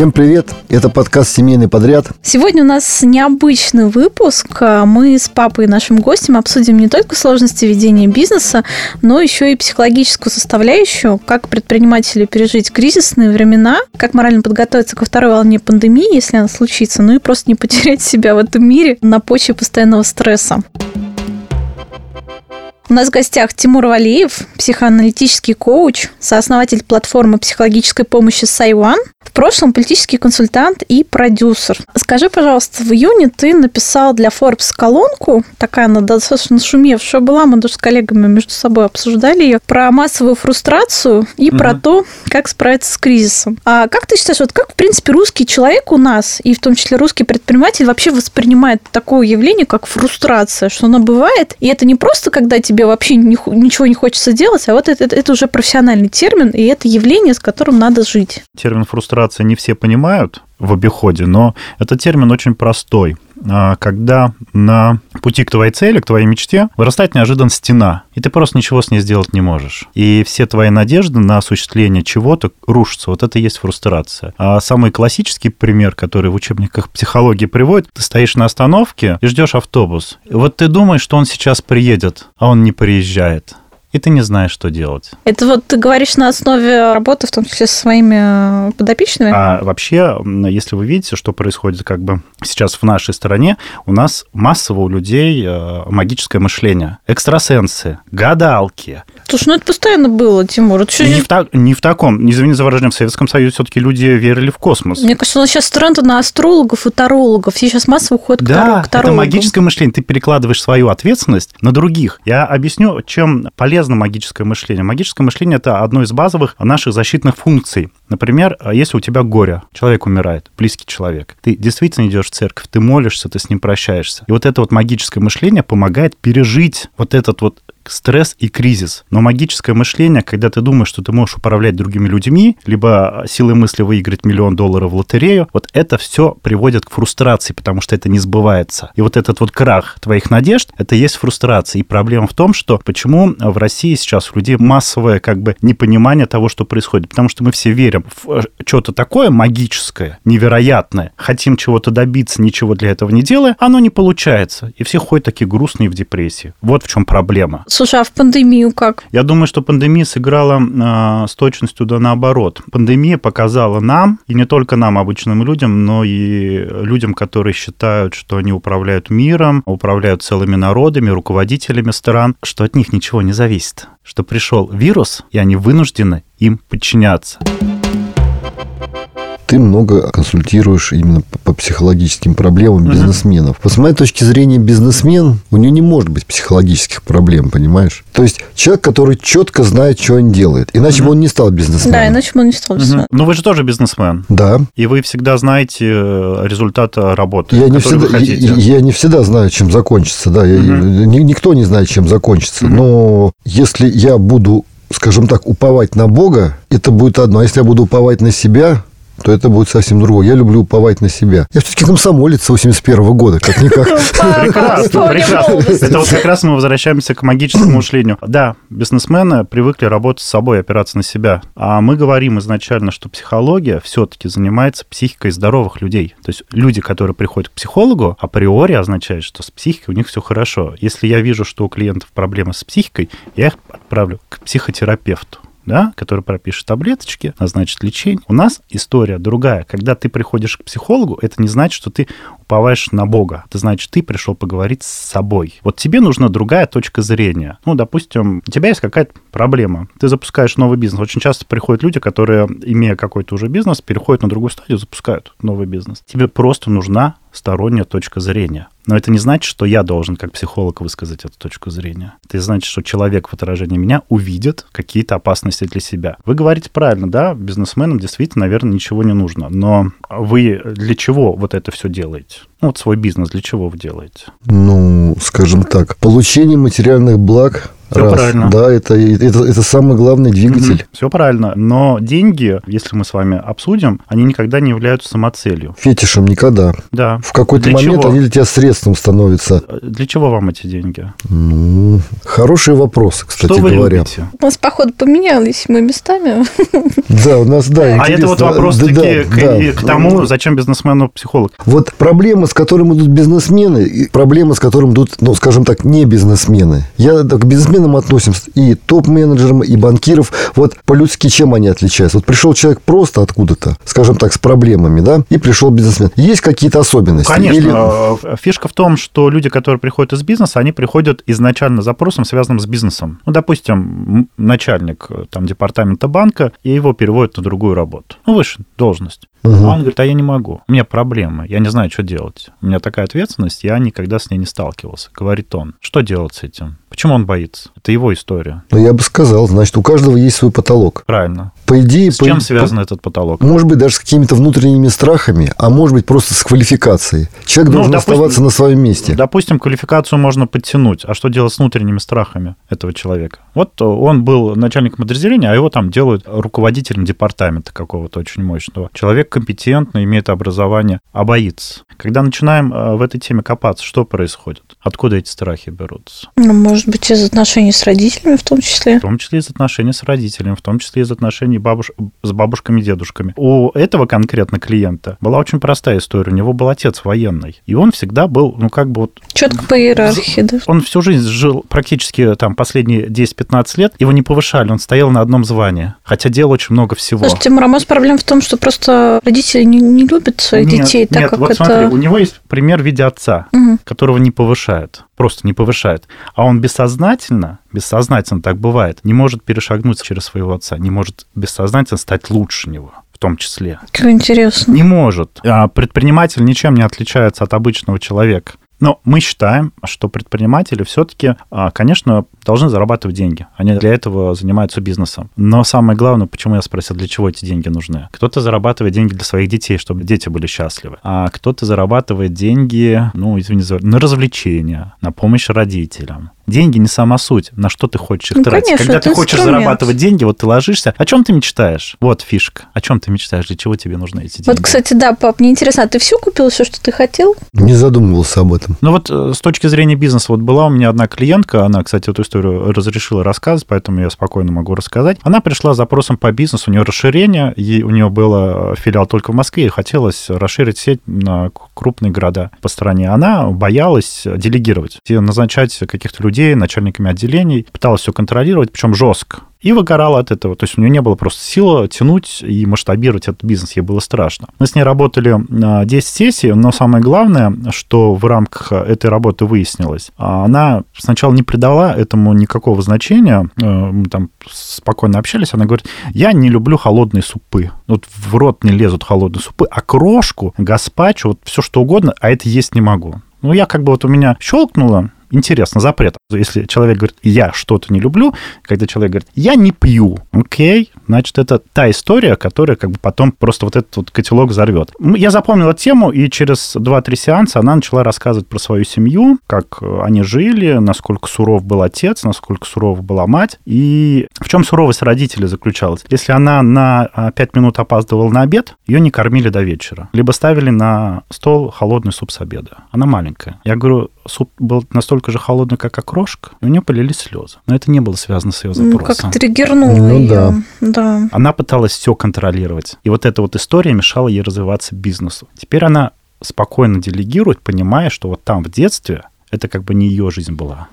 Всем привет! Это подкаст «Семейный подряд». Сегодня у нас необычный выпуск. Мы с папой и нашим гостем обсудим не только сложности ведения бизнеса, но еще и психологическую составляющую, как предпринимателю пережить кризисные времена, как морально подготовиться ко второй волне пандемии, если она случится, ну и просто не потерять себя в этом мире на почве постоянного стресса. У нас в гостях Тимур Валиев, психоаналитический коуч, сооснователь платформы психологической помощи Сайван, в прошлом политический консультант и продюсер. Скажи, пожалуйста, в июне ты написал для Forbes колонку, такая она достаточно шумевшая была, мы даже с коллегами между собой обсуждали ее, про массовую фрустрацию и угу. про то, как справиться с кризисом. А как ты считаешь, вот как, в принципе, русский человек у нас, и в том числе русский предприниматель, вообще воспринимает такое явление, как фрустрация, что оно бывает, и это не просто, когда тебе вообще ничего не хочется делать, а вот это, это уже профессиональный термин, и это явление, с которым надо жить. Термин фрустрация иллюстрации не все понимают в обиходе, но этот термин очень простой. А, когда на пути к твоей цели, к твоей мечте вырастает неожиданно стена, и ты просто ничего с ней сделать не можешь. И все твои надежды на осуществление чего-то рушатся. Вот это и есть фрустрация. А самый классический пример, который в учебниках психологии приводит, ты стоишь на остановке и ждешь автобус. Вот ты думаешь, что он сейчас приедет, а он не приезжает и ты не знаешь, что делать. Это вот ты говоришь на основе работы, в том числе со своими э, подопечными? А вообще, если вы видите, что происходит как бы сейчас в нашей стране, у нас массово у людей э, магическое мышление. Экстрасенсы, гадалки. Слушай, ну это постоянно было, Тимур. Это не, в та, не в таком. Извини за выражение, в Советском Союзе все-таки люди верили в космос. Мне кажется, у нас сейчас тренд на астрологов и тарологов. Все сейчас массово уходят да, к тарологам. это магическое мышление. Ты перекладываешь свою ответственность на других. Я объясню, чем полезно полезно магическое мышление. Магическое мышление – это одно из базовых наших защитных функций. Например, если у тебя горе, человек умирает, близкий человек, ты действительно идешь в церковь, ты молишься, ты с ним прощаешься. И вот это вот магическое мышление помогает пережить вот этот вот стресс и кризис. Но магическое мышление, когда ты думаешь, что ты можешь управлять другими людьми, либо силой мысли выиграть миллион долларов в лотерею, вот это все приводит к фрустрации, потому что это не сбывается. И вот этот вот крах твоих надежд, это есть фрустрация. И проблема в том, что почему в России сейчас у людей массовое как бы непонимание того, что происходит. Потому что мы все верим в э, что-то такое магическое, невероятное, хотим чего-то добиться, ничего для этого не делая, оно не получается. И все ходят такие грустные в депрессии. Вот в чем проблема. Слушай, а в пандемию как? Я думаю, что пандемия сыграла э, с точностью да наоборот. Пандемия показала нам, и не только нам, обычным людям, но и людям, которые считают, что они управляют миром, управляют целыми народами, руководителями стран, что от них ничего не зависит. Что пришел вирус, и они вынуждены им подчиняться ты много консультируешь именно по психологическим проблемам uh-huh. бизнесменов. Вот с моей точки зрения, бизнесмен, у него не может быть психологических проблем, понимаешь? То есть человек, который четко знает, что он делает. Иначе uh-huh. бы он не стал бизнесменом. Да, иначе бы он не стал бизнесменом. Uh-huh. Но вы же тоже бизнесмен. Да. И вы всегда знаете э, результат работы, я не всегда, я, я не всегда знаю, чем закончится. Да. Uh-huh. Я, никто не знает, чем закончится. Uh-huh. Но если я буду скажем так, уповать на Бога, это будет одно. А если я буду уповать на себя, то это будет совсем другое. Я люблю уповать на себя. Я все-таки комсомолец 81 -го года, как-никак. Прекрасно, прекрасно. Это вот как раз мы возвращаемся к магическому мышлению. Да, бизнесмены привыкли работать с собой, опираться на себя. А мы говорим изначально, что психология все-таки занимается психикой здоровых людей. То есть люди, которые приходят к психологу, априори означает, что с психикой у них все хорошо. Если я вижу, что у клиентов проблемы с психикой, я их отправлю к психотерапевту да, который пропишет таблеточки, назначит лечение. У нас история другая. Когда ты приходишь к психологу, это не значит, что ты уповаешь на Бога. Это значит, ты пришел поговорить с собой. Вот тебе нужна другая точка зрения. Ну, допустим, у тебя есть какая-то проблема. Ты запускаешь новый бизнес. Очень часто приходят люди, которые, имея какой-то уже бизнес, переходят на другую стадию, запускают новый бизнес. Тебе просто нужна сторонняя точка зрения. Но это не значит, что я должен как психолог высказать эту точку зрения. Это значит, что человек в отражении меня увидит какие-то опасности для себя. Вы говорите правильно, да, бизнесменам действительно, наверное, ничего не нужно. Но вы для чего вот это все делаете? Ну, вот свой бизнес для чего вы делаете? Ну, скажем так, получение материальных благ Все Раз. правильно. Да, это, это, это самый главный двигатель. Все правильно. Но деньги, если мы с вами обсудим, они никогда не являются самоцелью. Фетишем никогда. Да. В какой-то Для момент чего? они для тебя средством становятся. Для чего вам эти деньги? Ну, хорошие вопросы, кстати что вы говоря. любите? У нас, походу, поменялись мы местами. Да, у нас, да, А это интересно. вот вопрос Да, таки да, к, да. к тому, зачем бизнесмену психолог. Вот проблемы, с которыми идут бизнесмены, и проблемы, с которыми идут, ну, скажем так, не бизнесмены. Я к бизнесменам относимся и топ-менеджерам, и банкиров. Вот по-людски чем они отличаются? Вот пришел человек просто откуда-то, скажем так, с проблемами, да, и пришел бизнесмен. Есть какие-то особенности? Конечно, Или- э, фишка в том, что люди, которые приходят из бизнеса, они приходят изначально запросом, связанным с бизнесом. Ну, допустим, начальник э, там, департамента банка, и его переводят на другую работу. Ну, выше должность. Мгм. А он говорит, а я не могу, у меня проблемы, я не знаю, что делать. У меня такая ответственность, я никогда с ней не сталкивался. Говорит он, что делать с этим? Почему он боится? Это его история. Ну, я бы сказал, значит, у каждого есть свой потолок. Правильно. По идее... С по- чем связан этот потолок? Может быть, даже с какими-то внутренними страхами, а может быть, просто с квалификацией. Человек Ну, должен допустим, оставаться на своем месте. Допустим, квалификацию можно подтянуть. А что делать с внутренними страхами этого человека? Вот он был начальником подразделения, а его там делают руководителем департамента какого-то очень мощного. Человек компетентный, имеет образование, а боится. Когда начинаем э, в этой теме копаться, что происходит? Откуда эти страхи берутся? Ну, может быть, из отношений с родителями в том числе. В том числе из отношений с родителями, в том числе из отношений бабуш... с бабушками и дедушками. У этого конкретно клиента была очень простая история. У него был отец военный. И он всегда был, ну, как бы вот Четко по иерархии, да. Он всю жизнь жил практически там последние 10-15 лет, его не повышали, он стоял на одном звании, хотя делал очень много всего. Слушайте, может проблема в том, что просто родители не, не любят своих Нет, детей, так нет, как вот это... смотри, у него есть пример в виде отца, Мгм. которого не повышают, просто не повышают. А он бессознательно, бессознательно так бывает, не может перешагнуть через своего отца, не может бессознательно стать лучше него в том числе. Как интересно. Не может. А предприниматель ничем не отличается от обычного человека. Но мы считаем, что предприниматели все-таки, конечно, должны зарабатывать деньги. Они для этого занимаются бизнесом. Но самое главное, почему я спросил, для чего эти деньги нужны? Кто-то зарабатывает деньги для своих детей, чтобы дети были счастливы. А кто-то зарабатывает деньги, ну, извини, на развлечения, на помощь родителям. Деньги не сама суть, на что ты хочешь их Ну, тратить. конечно, Когда ты хочешь инструмент. зарабатывать деньги, вот ты ложишься. О чем ты мечтаешь? Вот фишка. О чем ты мечтаешь? Для чего тебе нужны эти деньги? Вот, кстати, да, пап, мне интересно, а ты все купил, все, что ты хотел? Не задумывался об этом. Ну вот э, с точки зрения бизнеса, вот была у меня одна клиентка, она, кстати, эту историю разрешила рассказывать, поэтому я спокойно могу рассказать. Она пришла с запросом по бизнесу, у нее расширение, ей, у нее было филиал только в Москве, и хотелось расширить сеть на крупные города по стране. Она боялась делегировать, и назначать каких-то людей начальниками отделений, пыталась все контролировать, причем жестко. И выгорала от этого. То есть у нее не было просто силы тянуть и масштабировать этот бизнес. Ей было страшно. Мы с ней работали а, 10 сессий, но самое главное, что в рамках этой работы выяснилось, а, она сначала не придала этому никакого значения. Э, Мы там спокойно общались. Она говорит, я не люблю холодные супы. Вот в рот не лезут холодные супы, а крошку, гаспачо, вот все что угодно, а это есть не могу. Ну, я как бы вот у меня щелкнуло, интересно, запрет. Если человек говорит, я что-то не люблю, когда человек говорит, я не пью, окей, значит, это та история, которая как бы потом просто вот этот вот котелок взорвет. Я запомнил эту тему, и через 2-3 сеанса она начала рассказывать про свою семью, как э, они жили, насколько суров был отец, насколько сурова была мать, и в чем суровость родителей заключалась. Если она на 5 минут опаздывала на обед, ее не кормили до вечера, либо ставили на стол холодный суп с обеда. Она маленькая. Я говорю, суп был настолько же холодный, как окрошка, и у нее полились слезы. Но это не было связано с ее Ну, запросом. как триггернуло Ну, ее. да. Да. Она пыталась все контролировать. И вот эта вот история мешала ей развиваться бизнесу. Теперь она спокойно делегирует, понимая, что вот там в детстве это как бы не ее жизнь была.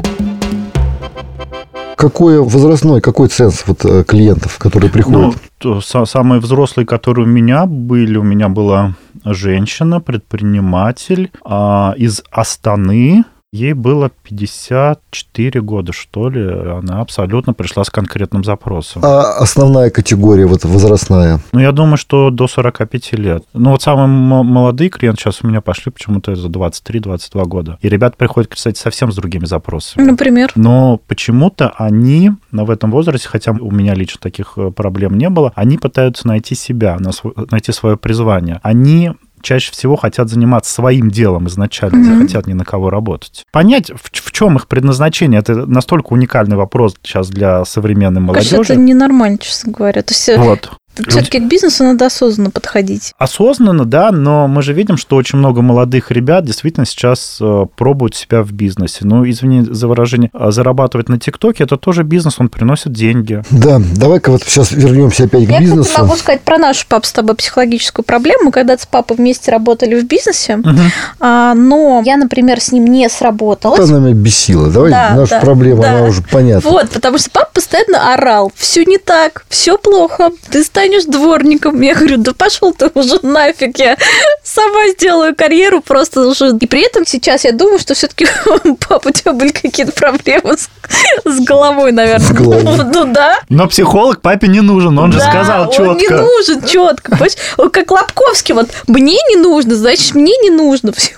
Какой возрастной, какой ценз вот э, клиентов, которые Ну, приходят? то са- самые взрослые, которые у меня были, у меня была женщина, предприниматель а, из Астаны. Ей было 54 года, что ли. Она абсолютно пришла с конкретным запросом. А основная категория вот возрастная? Ну, я думаю, что до 45 лет. Ну, вот самые молодые клиенты сейчас у меня пошли почему-то за 23-22 года. И ребята приходят, кстати, совсем с другими запросами. Например. Но почему-то они в этом возрасте, хотя у меня лично таких э, проблем не было, они пытаются найти себя, найти свое призвание. Они чаще всего хотят заниматься своим делом изначально, mm-hmm. хотят ни на кого работать. Понять, в, в чем их предназначение, это настолько уникальный вопрос сейчас для современной молодежи. Кажется, это ненормально, честно говоря. То есть э, вот. Все-таки к бизнесу надо осознанно подходить. Осознанно, да, но мы же видим, что очень много молодых ребят действительно сейчас э, пробуют себя в бизнесе. Ну, извини за выражение, а зарабатывать на ТикТоке это тоже бизнес, он приносит деньги. Да, давай-ка вот сейчас вернемся опять к Я, бизнесу. Я могу сказать про нашу пап с тобой психологическую проблему. когда с папой вместе работали в бизнесе, угу. а, но я, например, с ним не сработалась. Она меня бесила. Давай, да, наша да, проблема, да. она уже понятна. Вот, потому что папа постоянно орал. Все не так, все плохо. Ты станешь станешь дворником. Я говорю, да пошел ты уже нафиг, я сама сделаю карьеру просто уже. И при этом сейчас я думаю, что все-таки папа, у тебя были какие-то проблемы с, с головой, наверное. С головой. Ну да. Но психолог папе не нужен, он да, же сказал четко. он не нужен четко. Понимаешь? Как Лобковский, вот мне не нужно, значит, мне не нужно. Все.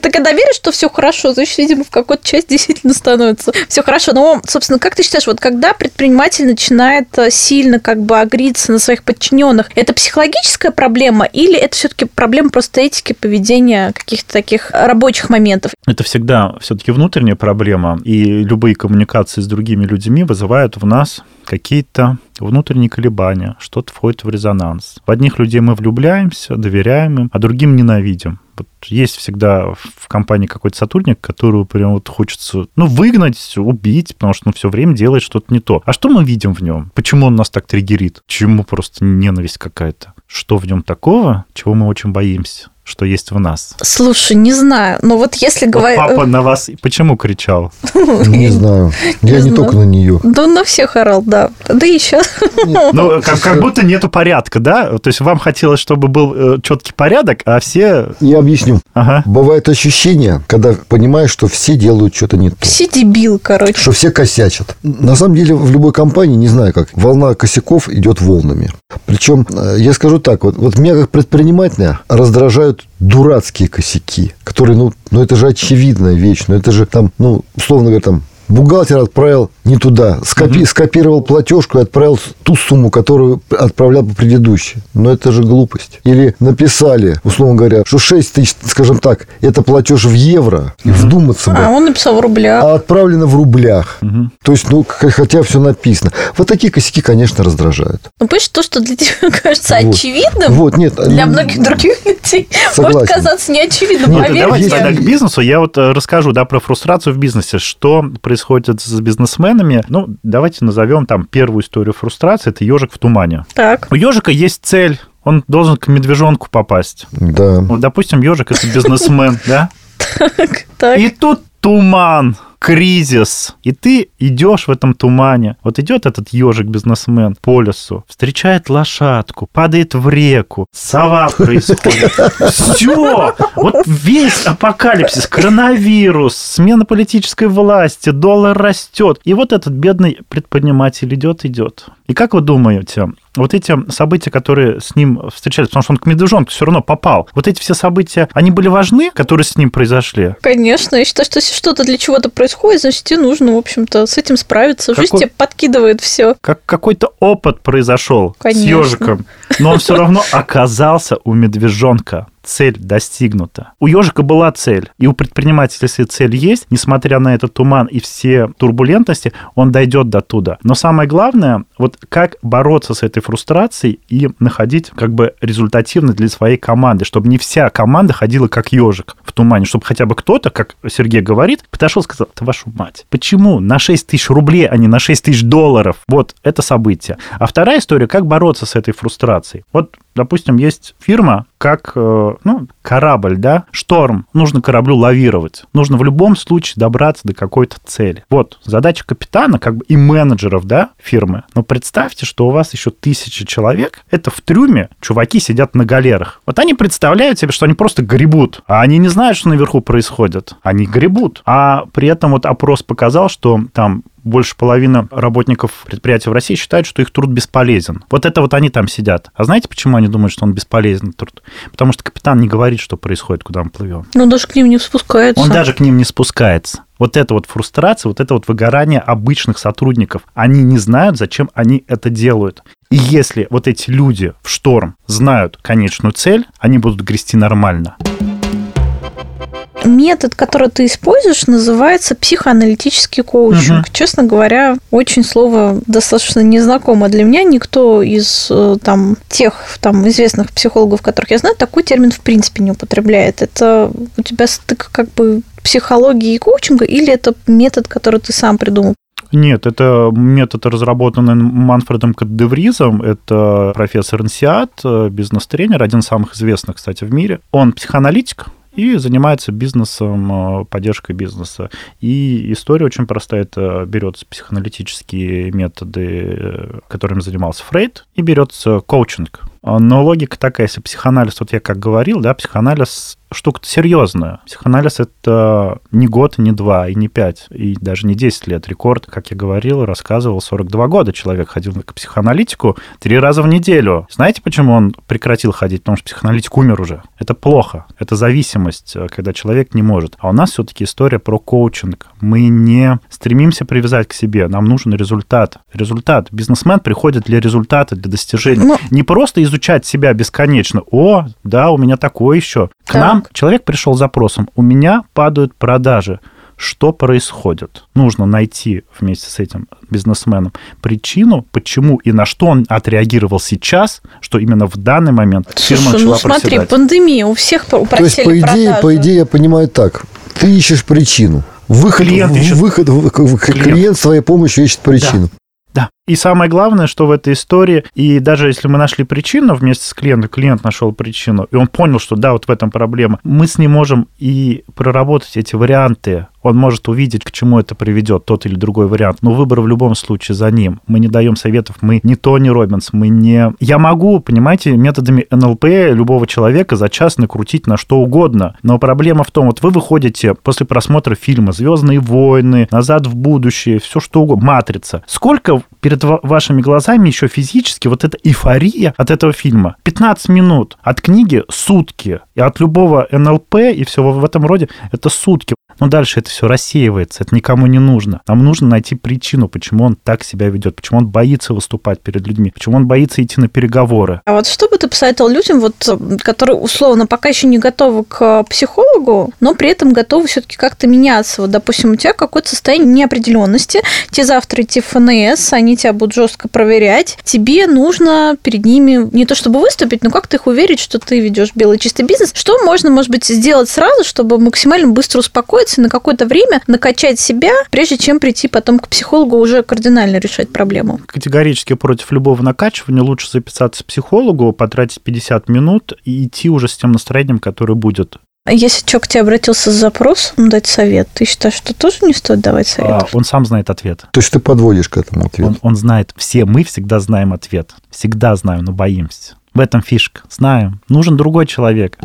Ты когда веришь, что все хорошо, значит, видимо, в какой-то часть действительно становится все хорошо. Но, собственно, как ты считаешь, вот когда предприниматель начинает э, сильно как бы агриться на своих подчиненных, это психологическая проблема или это все-таки проблема просто этики поведения каких-то таких рабочих моментов? Это всегда все-таки внутренняя проблема, и любые коммуникации с другими людьми вызывают в нас какие-то внутренние колебания, что-то входит в резонанс. В одних людей мы влюбляемся, доверяем им, а другим ненавидим. Есть всегда в компании какой-то сотрудник, которого прям вот хочется, ну, выгнать, убить, потому что он все время делает что-то не то. А что мы видим в нем? Почему он нас так триггерит? Чему просто ненависть какая-то? Что в нем такого, чего мы очень боимся? Что есть в нас? Слушай, не знаю. Но вот если говорить... Вот папа на вас почему кричал? Не знаю. Я не только на нее. Да он на всех орал, да. Да и сейчас. Ну, как будто нету порядка, да? То есть вам хотелось, чтобы был э, четкий порядок, а все... Я объясню. Бывает ощущение, когда понимаешь, что все делают что-то не то. Все дебил, короче. Что все косячат. На самом деле в любой компании, не знаю как, волна косяков идет волнами. Причем, э, я скажу так, вот, вот меня как предпринимателя раздражают бывают дурацкие косяки, которые, ну, ну это же очевидная вещь, ну это же там, ну, условно говоря, там бухгалтер отправил не туда, скопи, угу. скопировал платежку и отправил ту сумму, которую отправлял по предыдущей. Но это же глупость. Или написали, условно говоря, что 6 тысяч, скажем так, это платеж в евро, и вдуматься бы. А он написал в рублях. А отправлено в рублях. Угу. То есть, ну, хотя все написано. Вот такие косяки, конечно, раздражают. Ну, понимаешь, то, что для тебя кажется вот. очевидным, вот, нет, для многих других людей согласен. может казаться неочевидным. Нет, давайте тогда к бизнесу. Я вот э, расскажу, да, про фрустрацию в бизнесе. Что происходит с бизнесменами? Ну, давайте назовем там первую историю фрустрации. Это ежик в тумане. Так. У ежика есть цель. Он должен к медвежонку попасть. Да. Вот, допустим, ежик это бизнесмен, да? Так, так. И тут туман кризис, и ты идешь в этом тумане. Вот идет этот ежик-бизнесмен по лесу, встречает лошадку, падает в реку, сова происходит. Все! Вот весь апокалипсис, коронавирус, смена политической власти, доллар растет. И вот этот бедный предприниматель идет, идет. И как вы думаете, вот эти события, которые с ним встречались, потому что он к медвежонку все равно попал, вот эти все события, они были важны, которые с ним произошли? Конечно. Я считаю, что если что-то для чего-то происходит, значит, тебе нужно, в общем-то, с этим справиться. Жизнь тебе подкидывает все. Как какой-то опыт произошел с ежиком, но он все равно оказался у медвежонка цель достигнута. У ежика была цель, и у предпринимателя, если цель есть, несмотря на этот туман и все турбулентности, он дойдет до туда. Но самое главное, вот как бороться с этой фрустрацией и находить как бы результативно для своей команды, чтобы не вся команда ходила как ежик в тумане, чтобы хотя бы кто-то, как Сергей говорит, подошел и сказал, это вашу мать, почему на 6 тысяч рублей, а не на 6 тысяч долларов? Вот это событие. А вторая история, как бороться с этой фрустрацией. Вот допустим, есть фирма, как э, ну, корабль, да, шторм. Нужно кораблю лавировать. Нужно в любом случае добраться до какой-то цели. Вот, задача капитана, как бы и менеджеров, да, фирмы. Но представьте, что у вас еще тысячи человек. Это в трюме чуваки сидят на галерах. Вот они представляют себе, что они просто гребут. А они не знают, что наверху происходит. Они гребут. А при этом вот опрос показал, что там больше половины работников предприятия в России считают, что их труд бесполезен. Вот это вот они там сидят. А знаете, почему они думают, что он бесполезен, труд? Потому что капитан не говорит, что происходит, куда мы плывем. Ну, даже к ним не спускается. Он даже к ним не спускается. Вот это вот фрустрация, вот это вот выгорание обычных сотрудников. Они не знают, зачем они это делают. И если вот эти люди в шторм знают конечную цель, они будут грести нормально метод, который ты используешь, называется психоаналитический коучинг. Угу. Честно говоря, очень слово достаточно незнакомо для меня. Никто из э, там, тех там, известных психологов, которых я знаю, такой термин в принципе не употребляет. Это у тебя стык как бы психологии и коучинга, или это метод, который ты сам придумал? Нет, это метод, разработанный Манфредом Каддевризом. Это профессор НСИАТ, э, бизнес-тренер, один из самых известных, кстати, в мире. Он психоаналитик, и занимается бизнесом, э, поддержкой бизнеса. И история очень простая. Это берется психоаналитические методы, э, которыми занимался Фрейд, и берется коучинг. Но логика такая, если психоанализ, вот я как говорил, да, психоанализ штука-то серьезная. Психоанализ — это не год, не два, и не пять, и даже не 10 лет. Рекорд, как я говорил, рассказывал, 42 года человек ходил к психоаналитику три раза в неделю. Знаете, почему он прекратил ходить? Потому что психоаналитик умер уже. Это плохо. Это зависимость, когда человек не может. А у нас все-таки история про коучинг. Мы не стремимся привязать к себе. Нам нужен результат. Результат. Бизнесмен приходит для результата, для достижения. Но... Ну, не просто изучать себя бесконечно. О, да, у меня такое еще. К так. нам человек пришел с запросом, у меня падают продажи. Что происходит? Нужно найти вместе с этим бизнесменом причину, почему и на что он отреагировал сейчас, что именно в данный момент Слушай, фирма начала ну смотри, проседать. пандемия, у всех упросили То есть, по идее, продажи. по идее, я понимаю так. Ты ищешь причину. Выход, клиент ищет. Выход, клиент. клиент своей помощью ищет причину. Да. Да. И самое главное, что в этой истории, и даже если мы нашли причину вместе с клиентом, клиент нашел причину, и он понял, что да, вот в этом проблема, мы с ним можем и проработать эти варианты он может увидеть, к чему это приведет, тот или другой вариант. Но выбор в любом случае за ним. Мы не даем советов, мы не Тони Робинс, мы не... Я могу, понимаете, методами НЛП любого человека за час накрутить на что угодно. Но проблема в том, вот вы выходите после просмотра фильма «Звездные войны», «Назад в будущее», все что угодно, «Матрица». Сколько перед вашими глазами еще физически вот эта эйфория от этого фильма? 15 минут. От книги сутки. И от любого НЛП и всего в этом роде это сутки. Но дальше это все рассеивается, это никому не нужно. Нам нужно найти причину, почему он так себя ведет, почему он боится выступать перед людьми, почему он боится идти на переговоры. А вот что бы ты посоветовал людям, вот, которые условно пока еще не готовы к психологу, но при этом готовы все-таки как-то меняться? Вот, допустим, у тебя какое-то состояние неопределенности, тебе завтра идти в ФНС, они тебя будут жестко проверять, тебе нужно перед ними не то чтобы выступить, но как ты их уверить, что ты ведешь белый чистый бизнес? Что можно, может быть, сделать сразу, чтобы максимально быстро успокоиться и на какое-то время накачать себя, прежде чем прийти потом к психологу уже кардинально решать проблему? Категорически против любого накачивания лучше записаться к психологу, потратить 50 минут и идти уже с тем настроением, которое будет. А если человек к тебе обратился с запросом дать совет, ты считаешь, что тоже не стоит давать совет? А, он сам знает ответ. То есть ты подводишь к этому ответу? Он, он знает. Все мы всегда знаем ответ. Всегда знаем, но боимся. В этом фишка. Знаем. Нужен другой человек.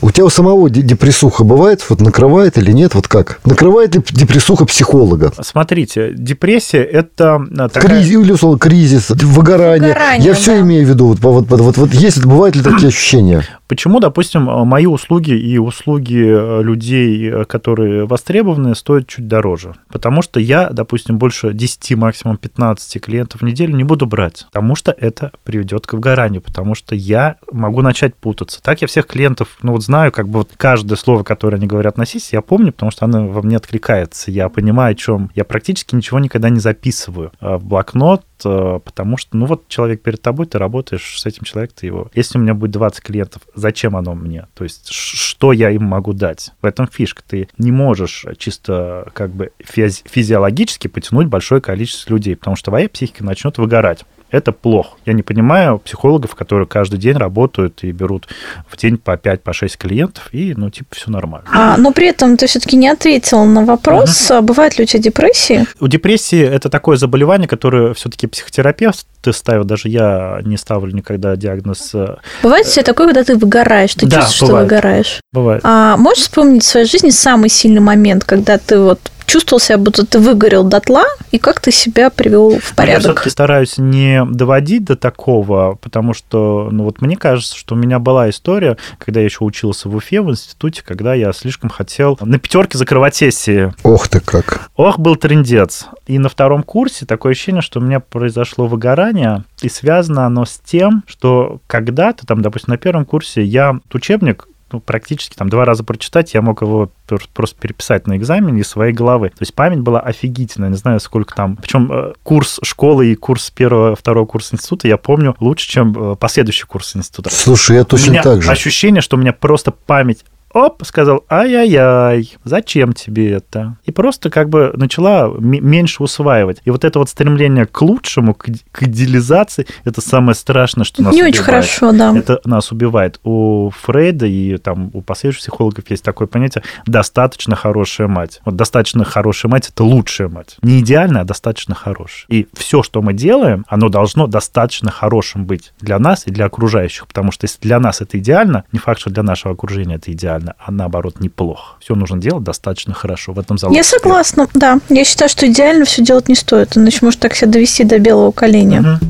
У тебя у самого депрессуха бывает? Вот накрывает или нет? Вот как? Накрывает ли депрессуха психолога? Смотрите, депрессия – это а, такая... Кризис, или, условно, кризис, выгорание. выгорание Я да. все имею в виду. Вот, вот, вот, вот, вот есть, бывают ли такие ощущения? Почему, допустим, мои услуги и услуги э, людей, э, которые востребованы, стоят чуть дороже? Потому что я, допустим, больше 10, максимум 15 клиентов в неделю не буду брать, потому что это приведет к выгоранию, потому что я могу начать путаться. Так я всех клиентов, ну вот знаю, как бы вот каждое слово, которое они говорят на СИС, я помню, потому что оно во мне откликается. Я понимаю, о чем. Я практически ничего никогда не записываю в блокнот, Э, потому что, ну вот человек перед тобой, ты работаешь с этим человеком, ты его... Если у меня будет 20 клиентов, зачем оно мне? То есть что я им могу дать? В этом фишка. Ты не можешь чисто как бы физи- физиологически потянуть большое количество людей, потому что твоя психика начнет выгорать это плохо. Я не понимаю психологов, которые каждый день работают и берут в день по 5-6 по клиентов, и, ну, типа, все нормально. А, но при этом ты все-таки не ответил на вопрос, uh-huh. бывает ли у тебя депрессия? У депрессии это такое заболевание, которое все-таки психотерапевт ставит, даже я не ставлю никогда диагноз. Э, бывает у тебя такое, когда ты выгораешь, ты да, чувствуешь, бывает. что выгораешь? Бывает. А можешь вспомнить в своей жизни самый сильный момент, когда ты вот чувствовал себя, будто ты выгорел дотла, и как ты себя привел в порядок? Я все-таки стараюсь не доводить до такого, потому что, ну вот мне кажется, что у меня была история, когда я еще учился в Уфе, в институте, когда я слишком хотел на пятерке закрывать сессии. Ох ты как. Ох, был трендец. И на втором курсе такое ощущение, что у меня произошло выгорание, и связано оно с тем, что когда-то, там, допустим, на первом курсе я учебник ну, практически там два раза прочитать, я мог его просто переписать на экзамене из своей головы. То есть память была офигительная, не знаю, сколько там. Причем э, курс школы и курс первого, второго курса института я помню лучше, чем э, последующий курс института. Слушай, я точно так же. ощущение, что у меня просто память оп, сказал, ай-яй-яй, зачем тебе это? И просто как бы начала меньше усваивать. И вот это вот стремление к лучшему, к, к идеализации, это самое страшное, что нас Не убивает. очень хорошо, да. Это нас убивает. У Фрейда и там у последующих психологов есть такое понятие «достаточно хорошая мать». Вот достаточно хорошая мать – это лучшая мать. Не идеальная, а достаточно хорошая. И все, что мы делаем, оно должно достаточно хорошим быть для нас и для окружающих. Потому что если для нас это идеально, не факт, что для нашего окружения это идеально идеально, а наоборот неплохо. Все нужно делать достаточно хорошо. В этом залог. Я согласна, да. Я считаю, что идеально все делать не стоит, иначе может так себя довести до белого коленя. Угу.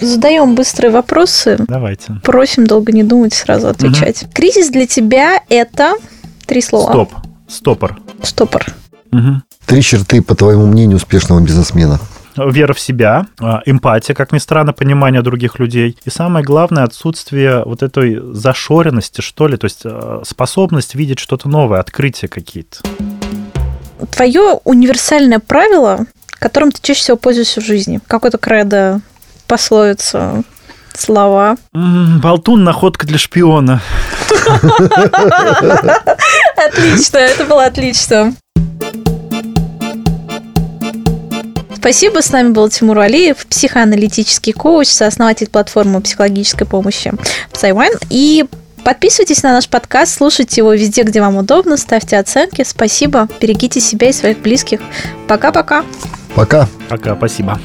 Задаем быстрые вопросы. Давайте. Просим долго не думать, сразу отвечать. Угу. Кризис для тебя это три слова. Стоп. Стопор. Стопор. Угу. Три черты, по твоему мнению, успешного бизнесмена вера в себя, а, эмпатия, как ни странно, понимание других людей. И самое главное, отсутствие вот этой зашоренности, что ли, то есть а, способность видеть что-то новое, открытия какие-то. Твое универсальное правило, которым ты чаще всего пользуешься в жизни, какой-то кредо, пословица, слова. Болтун – находка для шпиона. Отлично, это было отлично. Спасибо. С нами был Тимур Алиев, психоаналитический коуч, сооснователь платформы психологической помощи Psyone. И Подписывайтесь на наш подкаст, слушайте его везде, где вам удобно, ставьте оценки. Спасибо. Берегите себя и своих близких. Пока-пока. Пока. Пока, спасибо.